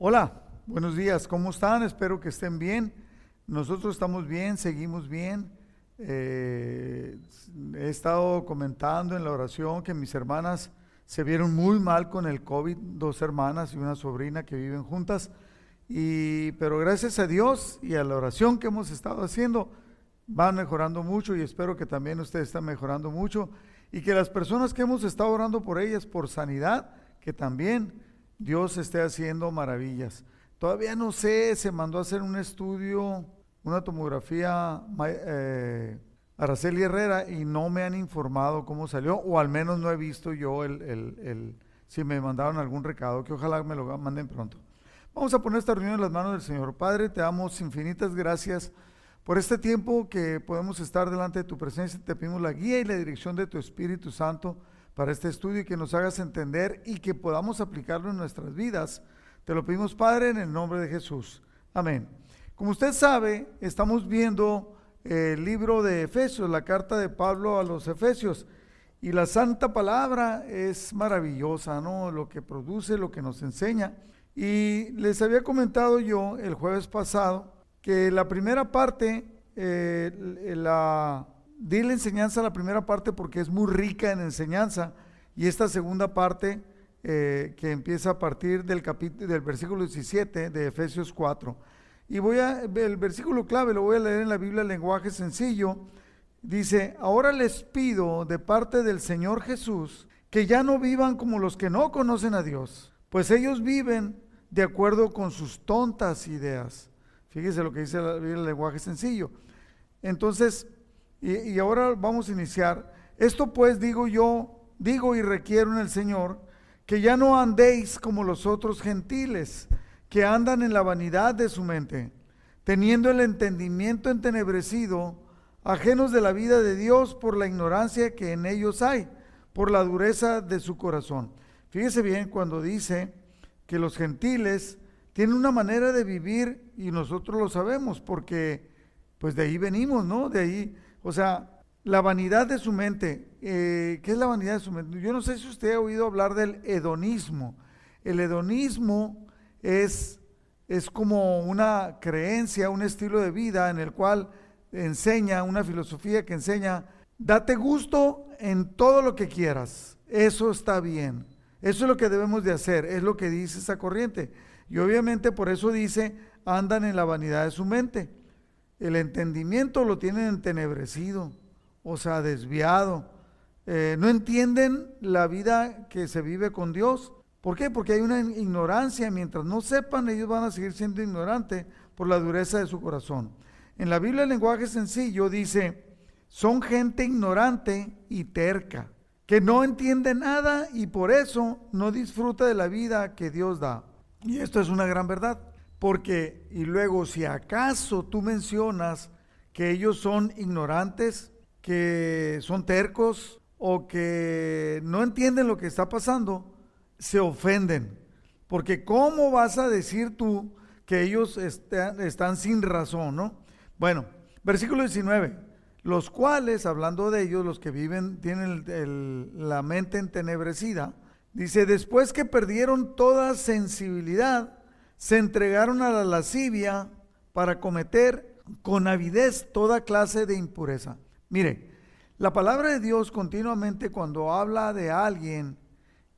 Hola, buenos días, ¿cómo están? Espero que estén bien. Nosotros estamos bien, seguimos bien. Eh, he estado comentando en la oración que mis hermanas se vieron muy mal con el COVID, dos hermanas y una sobrina que viven juntas. Y, pero gracias a Dios y a la oración que hemos estado haciendo, van mejorando mucho y espero que también ustedes estén mejorando mucho y que las personas que hemos estado orando por ellas por sanidad, que también Dios esté haciendo maravillas. Todavía no sé, se mandó a hacer un estudio, una tomografía eh, Araceli Herrera y no me han informado cómo salió, o al menos no he visto yo el, el, si me mandaron algún recado, que ojalá me lo manden pronto. Vamos a poner esta reunión en las manos del Señor. Padre, te damos infinitas gracias por este tiempo que podemos estar delante de tu presencia. Te pedimos la guía y la dirección de tu Espíritu Santo para este estudio y que nos hagas entender y que podamos aplicarlo en nuestras vidas. Te lo pedimos, Padre, en el nombre de Jesús. Amén. Como usted sabe, estamos viendo el libro de Efesios, la carta de Pablo a los Efesios. Y la santa palabra es maravillosa, ¿no? Lo que produce, lo que nos enseña. Y les había comentado yo el jueves pasado que la primera parte, eh, la di la enseñanza la primera parte porque es muy rica en enseñanza y esta segunda parte eh, que empieza a partir del, del versículo 17 de Efesios 4. Y voy a, el versículo clave lo voy a leer en la Biblia, lenguaje sencillo. Dice, ahora les pido de parte del Señor Jesús que ya no vivan como los que no conocen a Dios, pues ellos viven de acuerdo con sus tontas ideas. Fíjese lo que dice la Biblia, el lenguaje sencillo. Entonces, y, ahora vamos a iniciar. Esto pues digo yo, digo y requiero en el Señor, que ya no andéis como los otros gentiles, que andan en la vanidad de su mente, teniendo el entendimiento entenebrecido, ajenos de la vida de Dios por la ignorancia que en ellos hay, por la dureza de su corazón. Fíjese bien cuando dice que los gentiles tienen una manera de vivir y nosotros lo sabemos porque pues de ahí venimos, ¿no? De ahí o sea, la vanidad de su mente. Eh, ¿Qué es la vanidad de su mente? Yo no sé si usted ha oído hablar del hedonismo. El hedonismo es, es como una creencia, un estilo de vida en el cual enseña, una filosofía que enseña, date gusto en todo lo que quieras. Eso está bien. Eso es lo que debemos de hacer, es lo que dice esa corriente. Y obviamente por eso dice, andan en la vanidad de su mente. El entendimiento lo tienen entenebrecido, o sea, desviado. Eh, no entienden la vida que se vive con Dios. ¿Por qué? Porque hay una ignorancia. Mientras no sepan, ellos van a seguir siendo ignorantes por la dureza de su corazón. En la Biblia el lenguaje sencillo dice, son gente ignorante y terca, que no entiende nada y por eso no disfruta de la vida que Dios da. Y esto es una gran verdad. Porque, y luego, si acaso tú mencionas que ellos son ignorantes, que son tercos o que no entienden lo que está pasando, se ofenden. Porque ¿cómo vas a decir tú que ellos están, sin razón, no? Bueno, versículo 19. Los cuales, hablando de ellos, los que viven, tienen la mente entenebrecida, dice, después que perdieron toda sensibilidad, se entregaron a la lascivia para cometer con avidez toda clase de impureza. Mire, la palabra de Dios continuamente cuando habla de alguien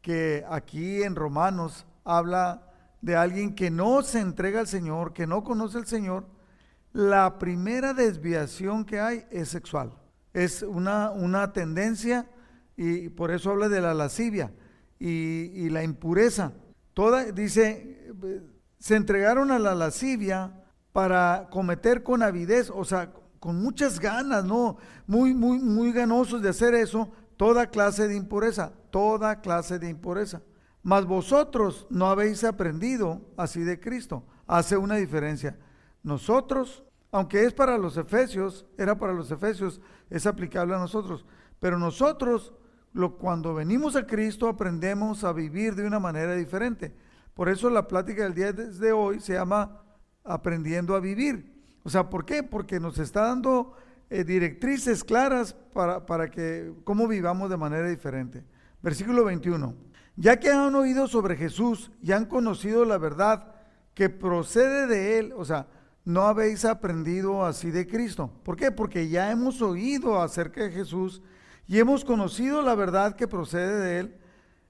que aquí en Romanos habla de alguien que no se entrega al Señor, que no conoce al Señor, la primera desviación que hay es sexual. Es una, una tendencia y por eso habla de la lascivia y, y la impureza. Toda, dice, se entregaron a la lascivia para cometer con avidez, o sea, con muchas ganas, ¿no? Muy, muy, muy ganosos de hacer eso, toda clase de impureza, toda clase de impureza. Mas vosotros no habéis aprendido así de Cristo. Hace una diferencia. Nosotros, aunque es para los efesios, era para los efesios, es aplicable a nosotros. Pero nosotros, lo, cuando venimos a Cristo, aprendemos a vivir de una manera diferente. Por eso la plática del día de hoy se llama Aprendiendo a Vivir. O sea, ¿por qué? Porque nos está dando eh, directrices claras para, para que cómo vivamos de manera diferente. Versículo 21. Ya que han oído sobre Jesús y han conocido la verdad que procede de Él, o sea, no habéis aprendido así de Cristo. ¿Por qué? Porque ya hemos oído acerca de Jesús y hemos conocido la verdad que procede de Él.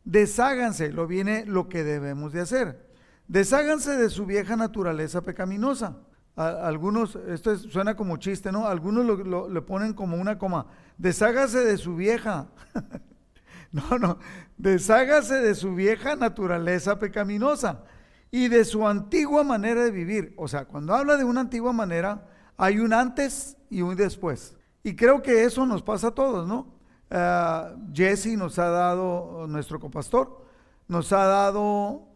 Desháganse, lo viene lo que debemos de hacer. Desháganse de su vieja naturaleza pecaminosa. algunos, esto suena como chiste, ¿no? Algunos lo, le ponen como una coma. Deshágase de su vieja. no, no. Deshágase de su vieja naturaleza pecaminosa y de su antigua manera de vivir. O sea, cuando habla de una antigua manera, hay un antes y un después. Y creo que eso nos pasa a todos, ¿no? Uh, Jesse nos ha dado, nuestro copastor, nos ha dado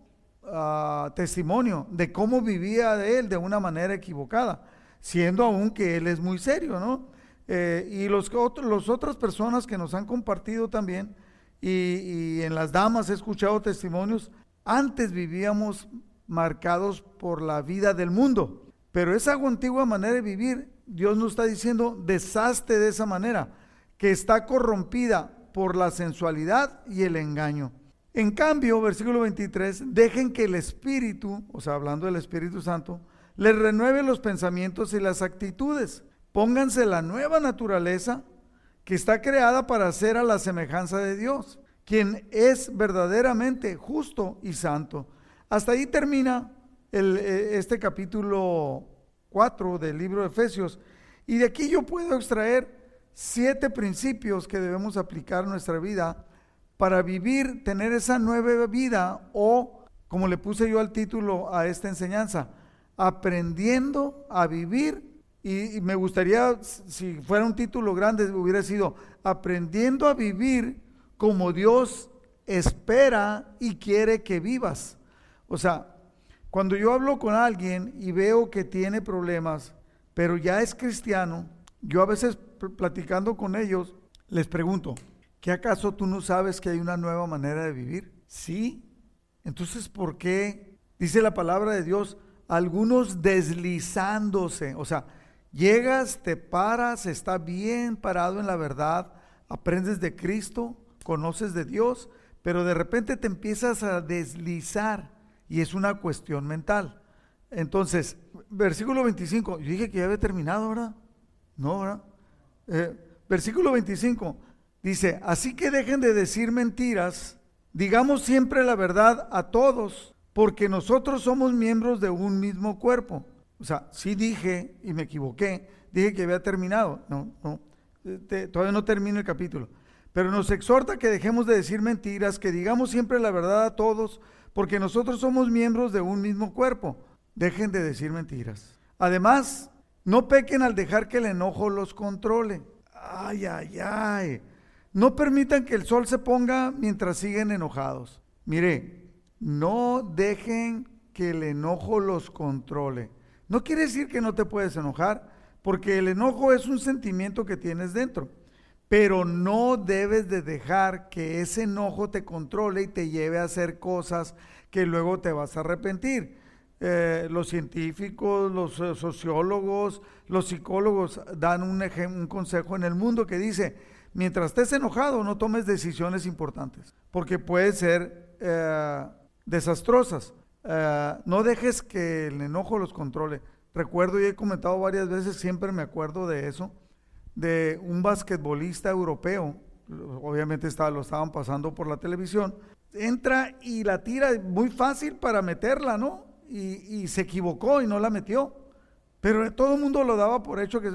ah, testimonio de cómo vivía él de una manera equivocada, siendo aún que él es muy serio, ¿no? Eh, y los, los otras personas que nos han compartido también, y, y en las damas he escuchado testimonios, antes vivíamos marcados por la vida del mundo, pero esa antigua manera de vivir, Dios nos está diciendo, deshazte de esa manera, que está corrompida por la sensualidad y el engaño. En cambio, versículo 23, dejen que el Espíritu, o sea, hablando del Espíritu Santo, les renueve los pensamientos y las actitudes. Pónganse la nueva naturaleza que está creada para ser a la semejanza de Dios quien es verdaderamente justo y santo. Hasta ahí termina eh, este capítulo 4 del libro de Efesios. Y de aquí yo puedo extraer siete principios que debemos aplicar en nuestra vida para vivir, tener esa nueva vida o, como le puse yo al título a esta enseñanza, aprendiendo a vivir. y me gustaría, si fuera un título grande, hubiera sido aprendiendo a vivir como Dios espera y quiere que vivas. O sea, cuando yo hablo con alguien y veo que tiene problemas, pero ya es cristiano, yo a veces platicando con ellos les pregunto, ¿qué acaso tú no sabes que hay una nueva manera de vivir? Sí. Entonces, ¿por qué? Dice la palabra de Dios, algunos deslizándose, o sea, llegas, te paras, está bien parado en la verdad, aprendes de Cristo, conoces de Dios, pero de repente te empiezas a deslizar y es una cuestión mental. Entonces, versículo 25, yo dije que ya había terminado, ¿verdad? No, ¿verdad? Eh, versículo 25 dice, así que dejen de decir mentiras, digamos siempre la verdad a todos, porque nosotros somos miembros de un mismo cuerpo. O sea, sí dije y me equivoqué, dije que había terminado. No, no, eh, todavía no termina el capítulo. Pero nos exhorta que dejemos de decir mentiras, que digamos siempre la verdad a todos, porque nosotros somos miembros de un mismo cuerpo. Dejen de decir mentiras. Además, no pequen al dejar que el enojo los controle. Ay, ay, ay. No permitan que el sol se ponga mientras siguen enojados. Mire, no dejen que el enojo los controle. No quiere decir que no te puedes enojar, porque el enojo es un sentimiento que tienes dentro pero no debes de dejar que ese enojo te controle y te lleve a hacer cosas que luego te vas a arrepentir. Eh, los científicos, los eh, sociólogos, los psicólogos dan un, un consejo en el mundo que dice, mientras estés enojado no tomes decisiones importantes, porque pueden ser eh, desastrosas. no dejes que el enojo los controle. Recuerdo y he comentado varias veces, siempre me acuerdo de eso de un basquetbolista europeo, obviamente estaba, lo estaban pasando por la televisión, entra y la tira muy fácil para meterla, ¿no? Y, se equivocó y no la metió. Pero todo el mundo lo daba por hecho que...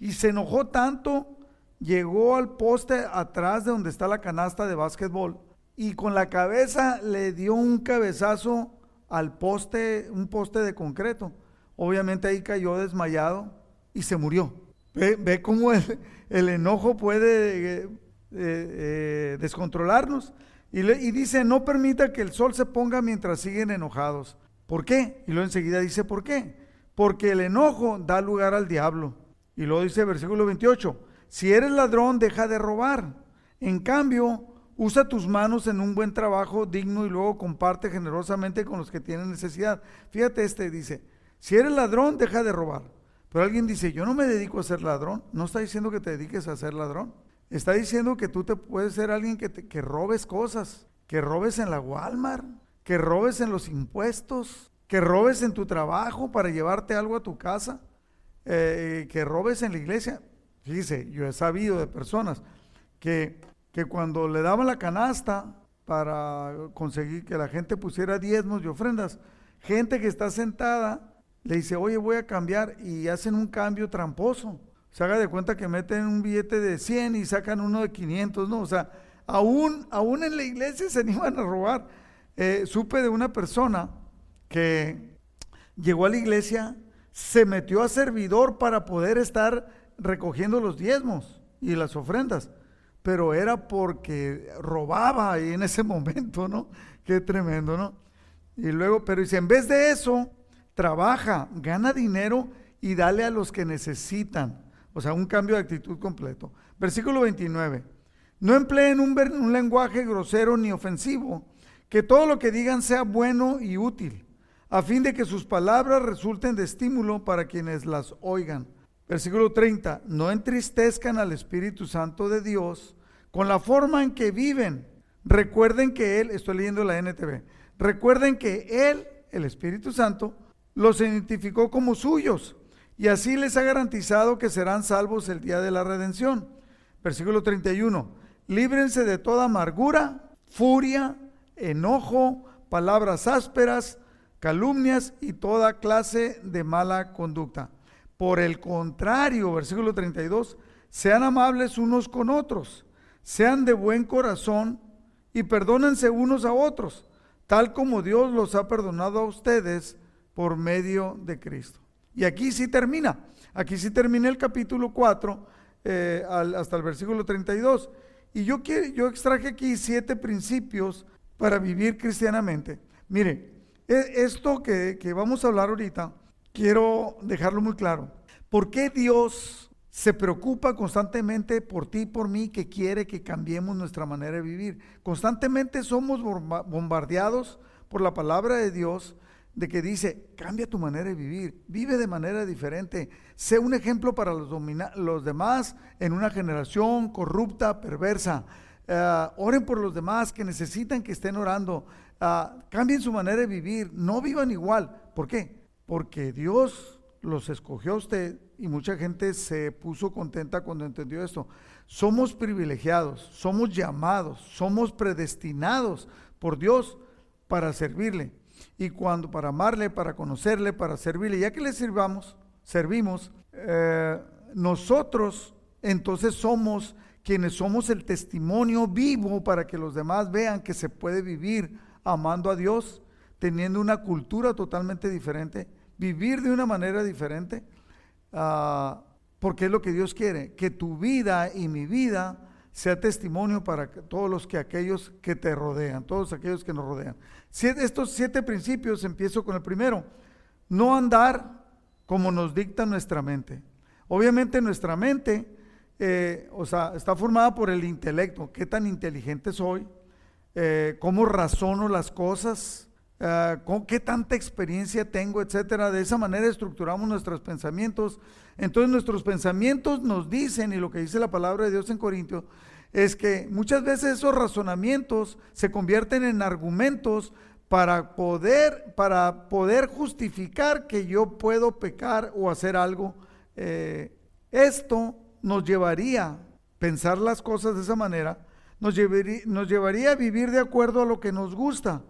Y se enojó tanto, llegó al poste atrás de donde está la canasta de básquetbol y con la cabeza le dio un cabezazo al poste, un poste de concreto. Obviamente ahí cayó desmayado y se murió. Ve, cómo el, enojo puede eh, eh, descontrolarnos. Y, y, dice, no permita que el sol se ponga mientras siguen enojados. ¿Por qué? Y luego enseguida dice, ¿por qué? Porque el enojo da lugar al diablo. Y luego dice versículo 28, si eres ladrón, deja de robar. En cambio, usa tus manos en un buen trabajo digno y luego comparte generosamente con los que tienen necesidad. Fíjate este, dice, si eres ladrón, deja de robar. Pero alguien dice, yo no me dedico a ser ladrón. No está diciendo que te dediques a ser ladrón. Está diciendo que tú te puedes ser alguien que, que robes cosas, que robes en la Walmart, que robes en los impuestos, que robes en tu trabajo para llevarte algo a tu casa, eh, que robes en la iglesia. Fíjese, yo he sabido de personas que, que cuando le daban la canasta para conseguir que la gente pusiera diezmos y ofrendas, gente que está sentada le dice, oye, voy a cambiar y hacen un cambio tramposo. Se haga de cuenta que meten un billete de 100 y sacan uno de 500, ¿no? O sea, aún, aún en la iglesia se animan a robar. Eh, supe de una persona que llegó a la iglesia, se metió a servidor para poder estar recogiendo los diezmos y las ofrendas, pero era porque robaba ahí en ese momento, ¿no? Qué tremendo, ¿no? Y luego, pero dice, en vez de eso, trabaja, gana dinero y dale a los que necesitan. O sea, un cambio de actitud completo. Versículo 29. No empleen un, un lenguaje grosero ni ofensivo, que todo lo que digan sea bueno y útil a fin de que sus palabras resulten de estímulo para quienes las oigan. Versículo 30, no entristezcan al Espíritu Santo de Dios con la forma en que viven. Recuerden que Él, estoy leyendo la NTV, recuerden que Él, el Espíritu Santo, los identificó como suyos y así les ha garantizado que serán salvos el día de la redención. Versículo 31, líbrense de toda amargura, furia, enojo, palabras ásperas, calumnias y toda clase de mala conducta. Por el contrario, versículo 32, sean amables unos con otros, sean de buen corazón y perdónense unos a otros, tal como Dios los ha perdonado a ustedes por medio de Cristo. Y aquí sí termina, aquí sí termina el capítulo 4 eh, hasta el versículo 32. Y yo, quiero, yo extraje aquí siete principios para vivir cristianamente. Mire, e, esto que, vamos a hablar ahorita, quiero dejarlo muy claro. ¿Por qué Dios se preocupa constantemente por ti y por mí que quiere que cambiemos nuestra manera de vivir? Constantemente somos bombardeados por la palabra de Dios de que dice, cambia tu manera de vivir, vive de manera diferente, sé un ejemplo para los, los demás en una generación corrupta, perversa. Eh, oren por los demás que necesitan que estén orando. Ah, cambien su manera de vivir, no vivan igual. ¿Por qué? Porque Dios los escogió a usted y mucha gente se puso contenta cuando entendió esto. Somos privilegiados, somos llamados, somos predestinados por Dios para servirle. Y cuando para amarle, para conocerle, para servirle, ya que le sirvamos, servimos, eh, nosotros entonces somos quienes somos el testimonio vivo para que los demás vean que se puede vivir amando a Dios, teniendo una cultura totalmente diferente, vivir de una manera diferente, ah, porque es lo que Dios quiere, que tu vida y mi vida sea testimonio para todos los que aquellos que te rodean, todos aquellos que nos rodean. estos siete principios, empiezo con el primero, no andar como nos dicta nuestra mente. Obviamente nuestra mente, eh, o sea, está formada por el intelecto, qué tan inteligente soy, eh, cómo razono las cosas, eh, con qué tanta experiencia tengo, etcétera. De esa manera estructuramos nuestros pensamientos. Entonces nuestros pensamientos nos dicen, y lo que dice la palabra de Dios en Corintios, es que muchas veces esos razonamientos se convierten en argumentos para poder, para poder justificar que yo puedo pecar o hacer algo. Esto nos llevaría, pensar las cosas de esa manera, nos llevaría, a vivir de acuerdo a lo que nos gusta,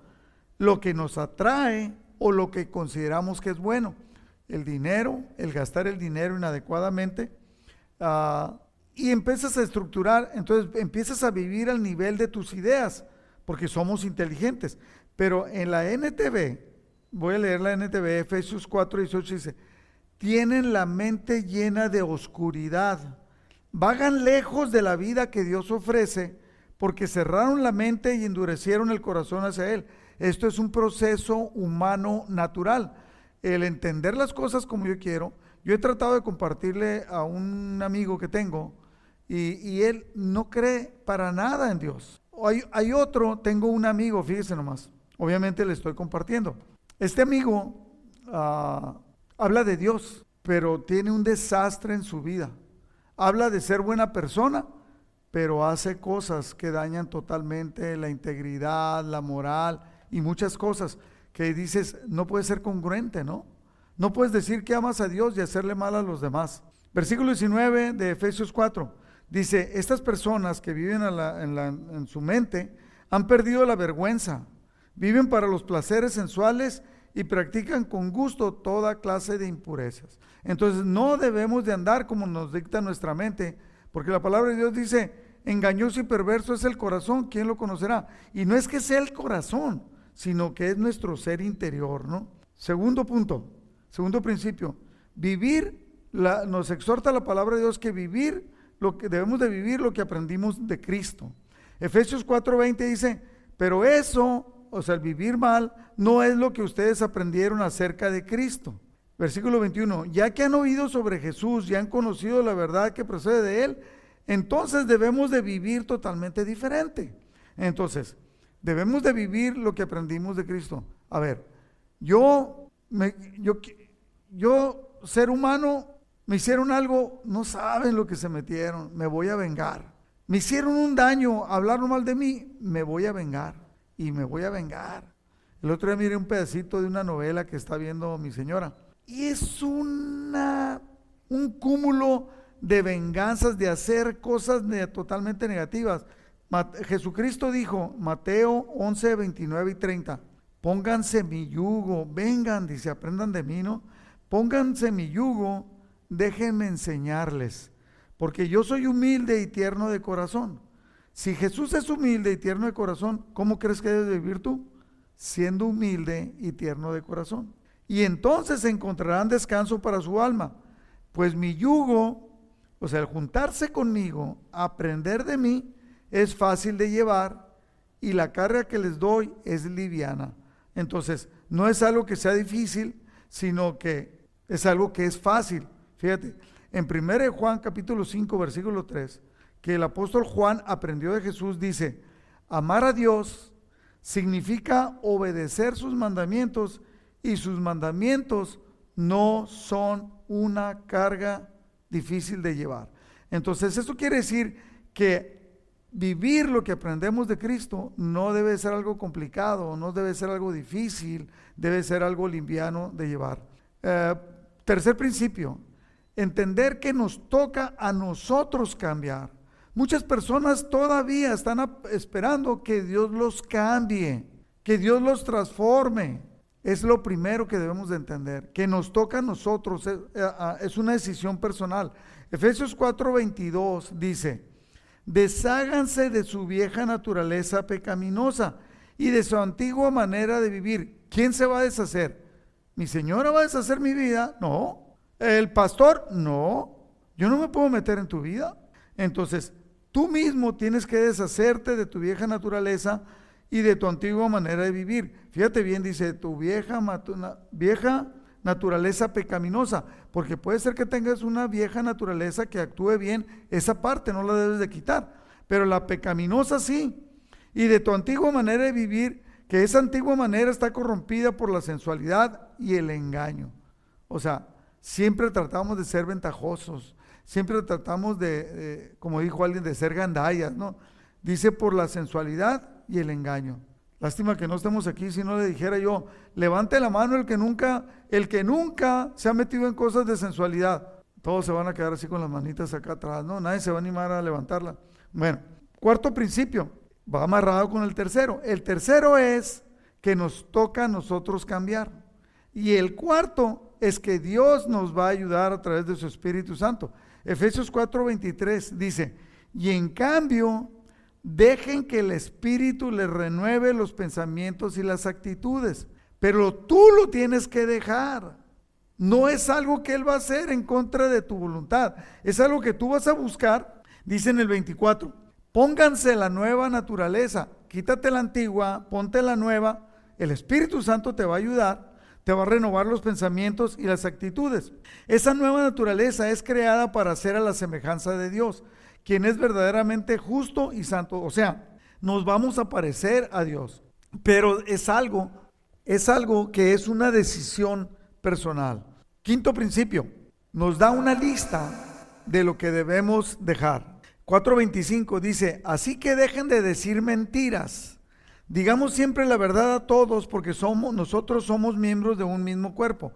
lo que nos atrae o lo que consideramos que es bueno. El dinero, el gastar el dinero inadecuadamente. Ah, y empiezas a estructurar, entonces empiezas a vivir al nivel de tus ideas, porque somos inteligentes. Pero en la NTV, voy a leer la NTV, Efesios 4, 18 dice, tienen la mente llena de oscuridad, vagan lejos de la vida que Dios ofrece porque cerraron la mente y endurecieron el corazón hacia Él. Esto es un proceso humano natural. El entender las cosas como yo quiero. Yo he tratado de compartirle a un amigo que tengo y, él no cree para nada en Dios. Hay, hay, otro, tengo un amigo, fíjese nomás, obviamente le estoy compartiendo. Este amigo ah, habla de Dios, pero tiene un desastre en su vida. Habla de ser buena persona, pero hace cosas que dañan totalmente la integridad, la moral y muchas cosas que dices, no puede ser congruente, ¿no? No puedes decir que amas a Dios y hacerle mal a los demás. Versículo 19 de Efesios 4 dice, estas personas que viven en, su mente han perdido la vergüenza, viven para los placeres sensuales y practican con gusto toda clase de impurezas. Entonces no debemos de andar como nos dicta nuestra mente, porque la palabra de Dios dice, engañoso y perverso es el corazón, ¿quién lo conocerá? Y no es que sea el corazón, sino que es nuestro ser interior, ¿no? Segundo punto, segundo principio, vivir, nos exhorta la palabra de Dios que vivir, lo que debemos de vivir lo que aprendimos de Cristo. Efesios 4:20 dice, pero eso, o sea, el vivir mal, no es lo que ustedes aprendieron acerca de Cristo. Versículo 21, ya que han oído sobre Jesús y han conocido la verdad que procede de Él, entonces debemos de vivir totalmente diferente. Entonces, debemos de vivir lo que aprendimos de Cristo. A ver, yo, me, yo, yo, ser humano, me hicieron algo, no saben lo que se metieron, me voy a vengar. Me hicieron un daño, hablaron mal de mí, me voy a vengar. Y me voy a vengar. El otro día miré un pedacito de una novela que está viendo mi señora y es una, un cúmulo de venganzas, de hacer cosas totalmente negativas. Jesucristo dijo, Mateo 11, 29 y 30, pónganse mi yugo, vengan, dice, aprendan de mí, ¿no? Pónganse mi yugo, déjenme enseñarles, porque yo soy humilde y tierno de corazón. Si Jesús es humilde y tierno de corazón, ¿cómo crees que debes vivir tú? Siendo humilde y tierno de corazón y entonces encontrarán descanso para su alma. Pues mi yugo, o sea, el juntarse conmigo, aprender de mí, es fácil de llevar y la carga que les doy es liviana. Entonces, no es algo que sea difícil, sino que es algo que es fácil. Fíjate, en 1 Juan capítulo 5, versículo 3, que el apóstol Juan aprendió de Jesús, dice, amar a Dios significa obedecer sus mandamientos y sus mandamientos no son una carga difícil de llevar. Entonces, eso quiere decir que vivir lo que aprendemos de Cristo no debe ser algo complicado, no debe ser algo difícil, debe ser algo limpiano de llevar. Eh, tercer principio, entender que nos toca a nosotros cambiar. Muchas personas todavía están esperando que Dios los cambie, que Dios los transforme. Es lo primero que debemos de entender, que nos toca a nosotros, es, eh, es una decisión personal. Efesios 4:22 dice, desháganse de su vieja naturaleza pecaminosa y de su antigua manera de vivir. ¿Quién se va a deshacer? ¿Mi señora va a deshacer mi vida? No. ¿El pastor? No. Yo no me puedo meter en tu vida. Entonces, tú mismo tienes que deshacerte de tu vieja naturaleza y de tu antigua manera de vivir. Fíjate bien, dice, tu vieja, vieja naturaleza pecaminosa, porque puede ser que tengas una vieja naturaleza que actúe bien, esa parte no la debes de quitar, pero la pecaminosa sí. Y de tu antigua manera de vivir, que esa antigua manera está corrompida por la sensualidad y el engaño. O sea, siempre tratamos de ser ventajosos, siempre tratamos de, como dijo alguien, de ser gandallas, ¿no? Dice por la sensualidad y el engaño. Lástima que no estemos aquí si no le dijera yo, levante la mano el que nunca, el que nunca se ha metido en cosas de sensualidad. Todos se van a quedar así con las manitas acá atrás, no, nadie se va a animar a levantarla. Bueno, cuarto principio, va amarrado con el tercero. El tercero es que nos toca a nosotros cambiar. Y el cuarto es que Dios nos va a ayudar a través de su Espíritu Santo. Efesios 4:23 dice, y en cambio Dejen que el Espíritu les renueve los pensamientos y las actitudes. Pero tú lo tienes que dejar. No es algo que Él va a hacer en contra de tu voluntad. Es algo que tú vas a buscar. Dice en el 24, pónganse la nueva naturaleza. Quítate la antigua, ponte la nueva. El Espíritu Santo te va a ayudar. Te va a renovar los pensamientos y las actitudes. Esa nueva naturaleza es creada para ser a la semejanza de Dios quien es verdaderamente justo y santo. O sea, nos vamos a parecer a Dios, pero es algo, es algo que es una decisión personal. Quinto principio, nos da una lista de lo que debemos dejar. 4.25 dice, así que dejen de decir mentiras, Digamos siempre la verdad a todos porque somos, nosotros somos miembros de un mismo cuerpo.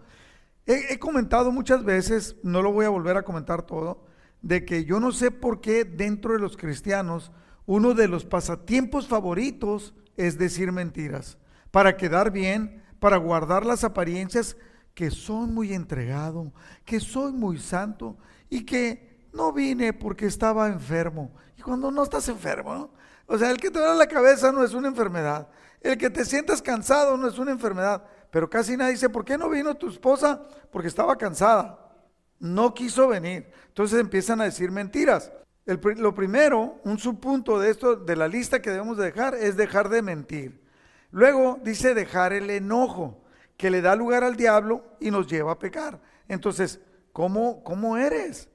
He, comentado muchas veces, no lo voy a volver a comentar todo, de que yo no sé por qué dentro de los cristianos uno de los pasatiempos favoritos es decir mentiras, para quedar bien, para guardar las apariencias que soy muy entregado, que soy muy santo y que no vine porque estaba enfermo. Y cuando no estás enfermo. O sea, el que te duele la cabeza no es una enfermedad. El que te sientas cansado no es una enfermedad. Pero casi nadie dice, ¿por qué no vino tu esposa? Porque estaba cansada. No quiso venir. Entonces empiezan a decir mentiras. lo primero, un subpunto de esto, de la lista que debemos dejar, es dejar de mentir. Luego dice dejar el enojo, que le da lugar al diablo y nos lleva a pecar. Entonces, ¿cómo, cómo eres?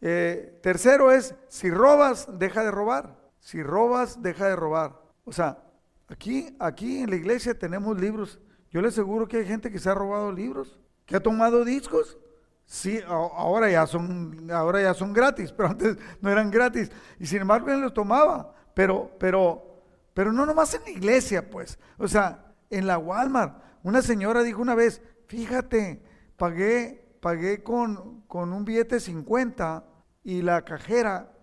Eh, tercero es, si robas, deja de robar. Si robas, deja de robar. O sea, aquí, aquí en la iglesia tenemos libros. Yo le aseguro que hay gente que se ha robado libros, que ha tomado discos. Sí, ahora ya son, ahora ya son gratis, pero antes no eran gratis. Y sin embargo él los tomaba. Pero, pero, pero no nomás en la iglesia, pues. O sea, en la Walmart. Una señora dijo una vez, fíjate, pagué, pagué con, con un billete 50 y la cajera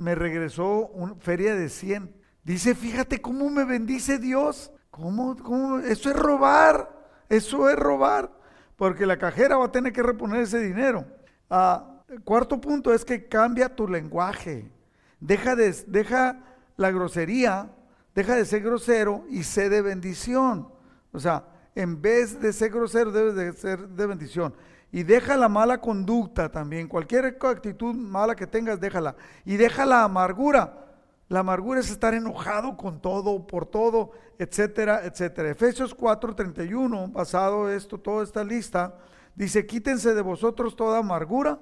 me regresó una feria de 100. Dice, fíjate cómo me bendice Dios. ¿Cómo, cómo? Eso es robar. Eso es robar. Porque la cajera va a tener que reponer ese dinero. Ah, cuarto punto es que cambia tu lenguaje. Deja, de, deja la grosería, deja de ser grosero y sé de bendición. O sea, en vez de ser grosero, debes de ser de bendición. Y deja la mala conducta también. Cualquier actitud mala que tengas, déjala. Y deja la amargura. La amargura es estar enojado con todo, por todo, etcétera, etcétera. Efesios 4:31, basado esto, toda esta lista, dice, quítense de vosotros toda amargura,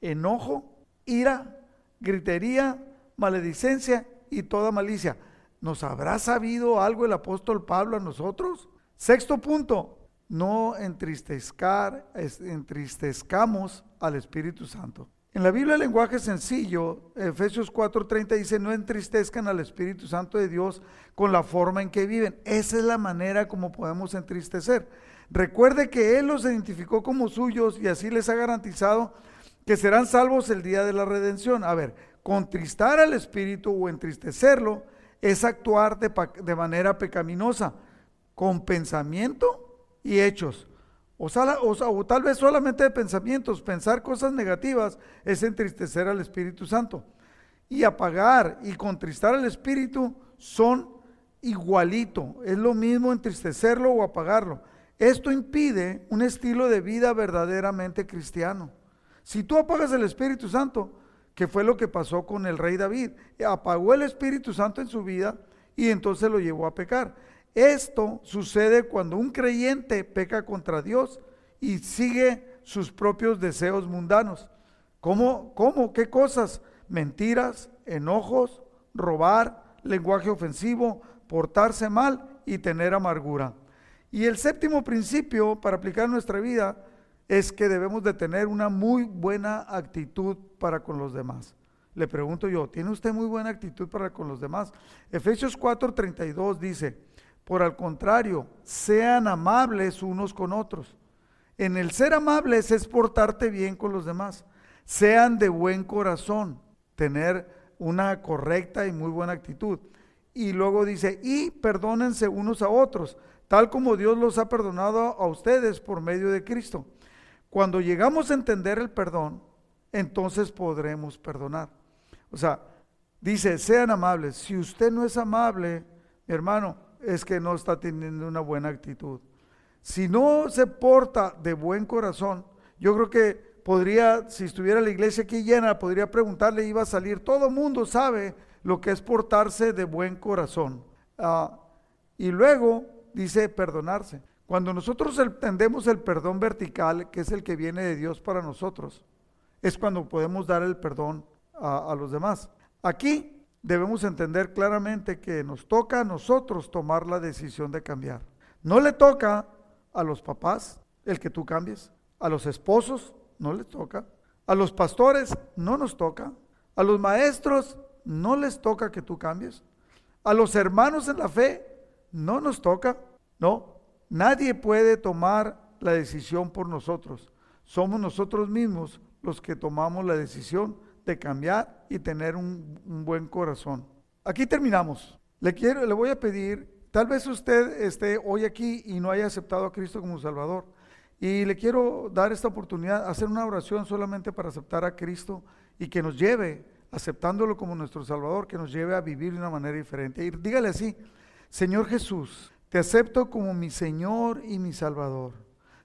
enojo, ira, gritería, maledicencia y toda malicia. ¿Nos habrá sabido algo el apóstol Pablo a nosotros? Sexto punto, no entristezcar, entristezcamos al Espíritu Santo. En la Biblia el lenguaje sencillo, Efesios 4:30 dice, no entristezcan al Espíritu Santo de Dios con la forma en que viven. Esa es la manera como podemos entristecer. Recuerde que Él los identificó como suyos y así les ha garantizado que serán salvos el día de la redención. A ver, contristar al Espíritu o entristecerlo es actuar de, de manera pecaminosa, con pensamiento y hechos. O, o, tal vez solamente de pensamientos, pensar cosas negativas es entristecer al Espíritu Santo. Y apagar y contristar al Espíritu son igualito, es lo mismo entristecerlo o apagarlo. Esto impide un estilo de vida verdaderamente cristiano. Si tú apagas el Espíritu Santo, que fue lo que pasó con el rey David, apagó el Espíritu Santo en su vida y entonces lo llevó a pecar. Esto sucede cuando un creyente peca contra Dios y sigue sus propios deseos mundanos. ¿Cómo? ¿Cómo? ¿Qué cosas? Mentiras, enojos, robar, lenguaje ofensivo, portarse mal y tener amargura. Y el séptimo principio para aplicar nuestra vida es que debemos de tener una muy buena actitud para con los demás. Le pregunto yo, ¿tiene usted muy buena actitud para con los demás? Efesios 4:32 dice, por al contrario, sean amables unos con otros. En el ser amables es portarte bien con los demás. Sean de buen corazón, tener una correcta y muy buena actitud. Y luego dice, y perdónense unos a otros, tal como Dios los ha perdonado a ustedes por medio de Cristo. Cuando llegamos a entender el perdón, entonces podremos perdonar. O sea, dice, sean amables. Si usted no es amable, mi hermano, es que no está teniendo una buena actitud. Si no se porta de buen corazón, yo creo que podría, si estuviera la iglesia aquí llena, podría preguntarle, iba a salir, todo mundo sabe lo que es portarse de buen corazón. Ah, y luego dice perdonarse. Cuando nosotros entendemos el perdón vertical, que es el que viene de Dios para nosotros, es cuando podemos dar el perdón a, a los demás. Aquí debemos entender claramente que nos toca a nosotros tomar la decisión de cambiar. No le toca a los papás el que tú cambies, a los esposos no les toca, a los pastores no nos toca, a los maestros no les toca que tú cambies, a los hermanos en la fe no nos toca, no. Nadie puede tomar la decisión por nosotros. Somos nosotros mismos los que tomamos la decisión de cambiar y tener un, buen corazón. Aquí terminamos. Le quiero, le voy a pedir, tal vez usted esté hoy aquí y no haya aceptado a Cristo como Salvador. Y le quiero dar esta oportunidad, hacer una oración solamente para aceptar a Cristo y que nos lleve, aceptándolo como nuestro Salvador, que nos lleve a vivir de una manera diferente. Y dígale así, Señor Jesús, te acepto como mi Señor y mi Salvador.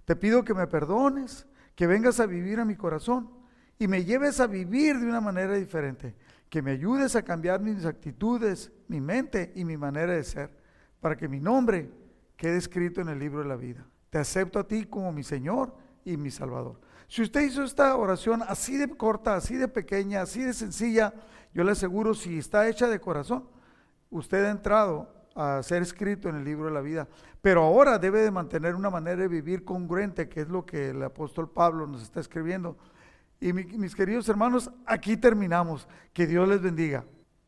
Te pido que me perdones, que vengas a vivir a mi corazón y me lleves a vivir de una manera diferente, que me ayudes a cambiar mis actitudes, mi mente y mi manera de ser, para que mi nombre quede escrito en el libro de la vida. Te acepto a ti como mi Señor y mi Salvador. Si usted hizo esta oración así de corta, así de pequeña, así de sencilla, yo le aseguro, si está hecha de corazón, usted ha entrado a ser escrito en el libro de la vida. Pero ahora debe de mantener una manera de vivir congruente, que es lo que el apóstol Pablo nos está escribiendo. Y mis queridos hermanos, aquí terminamos. Que Dios les bendiga.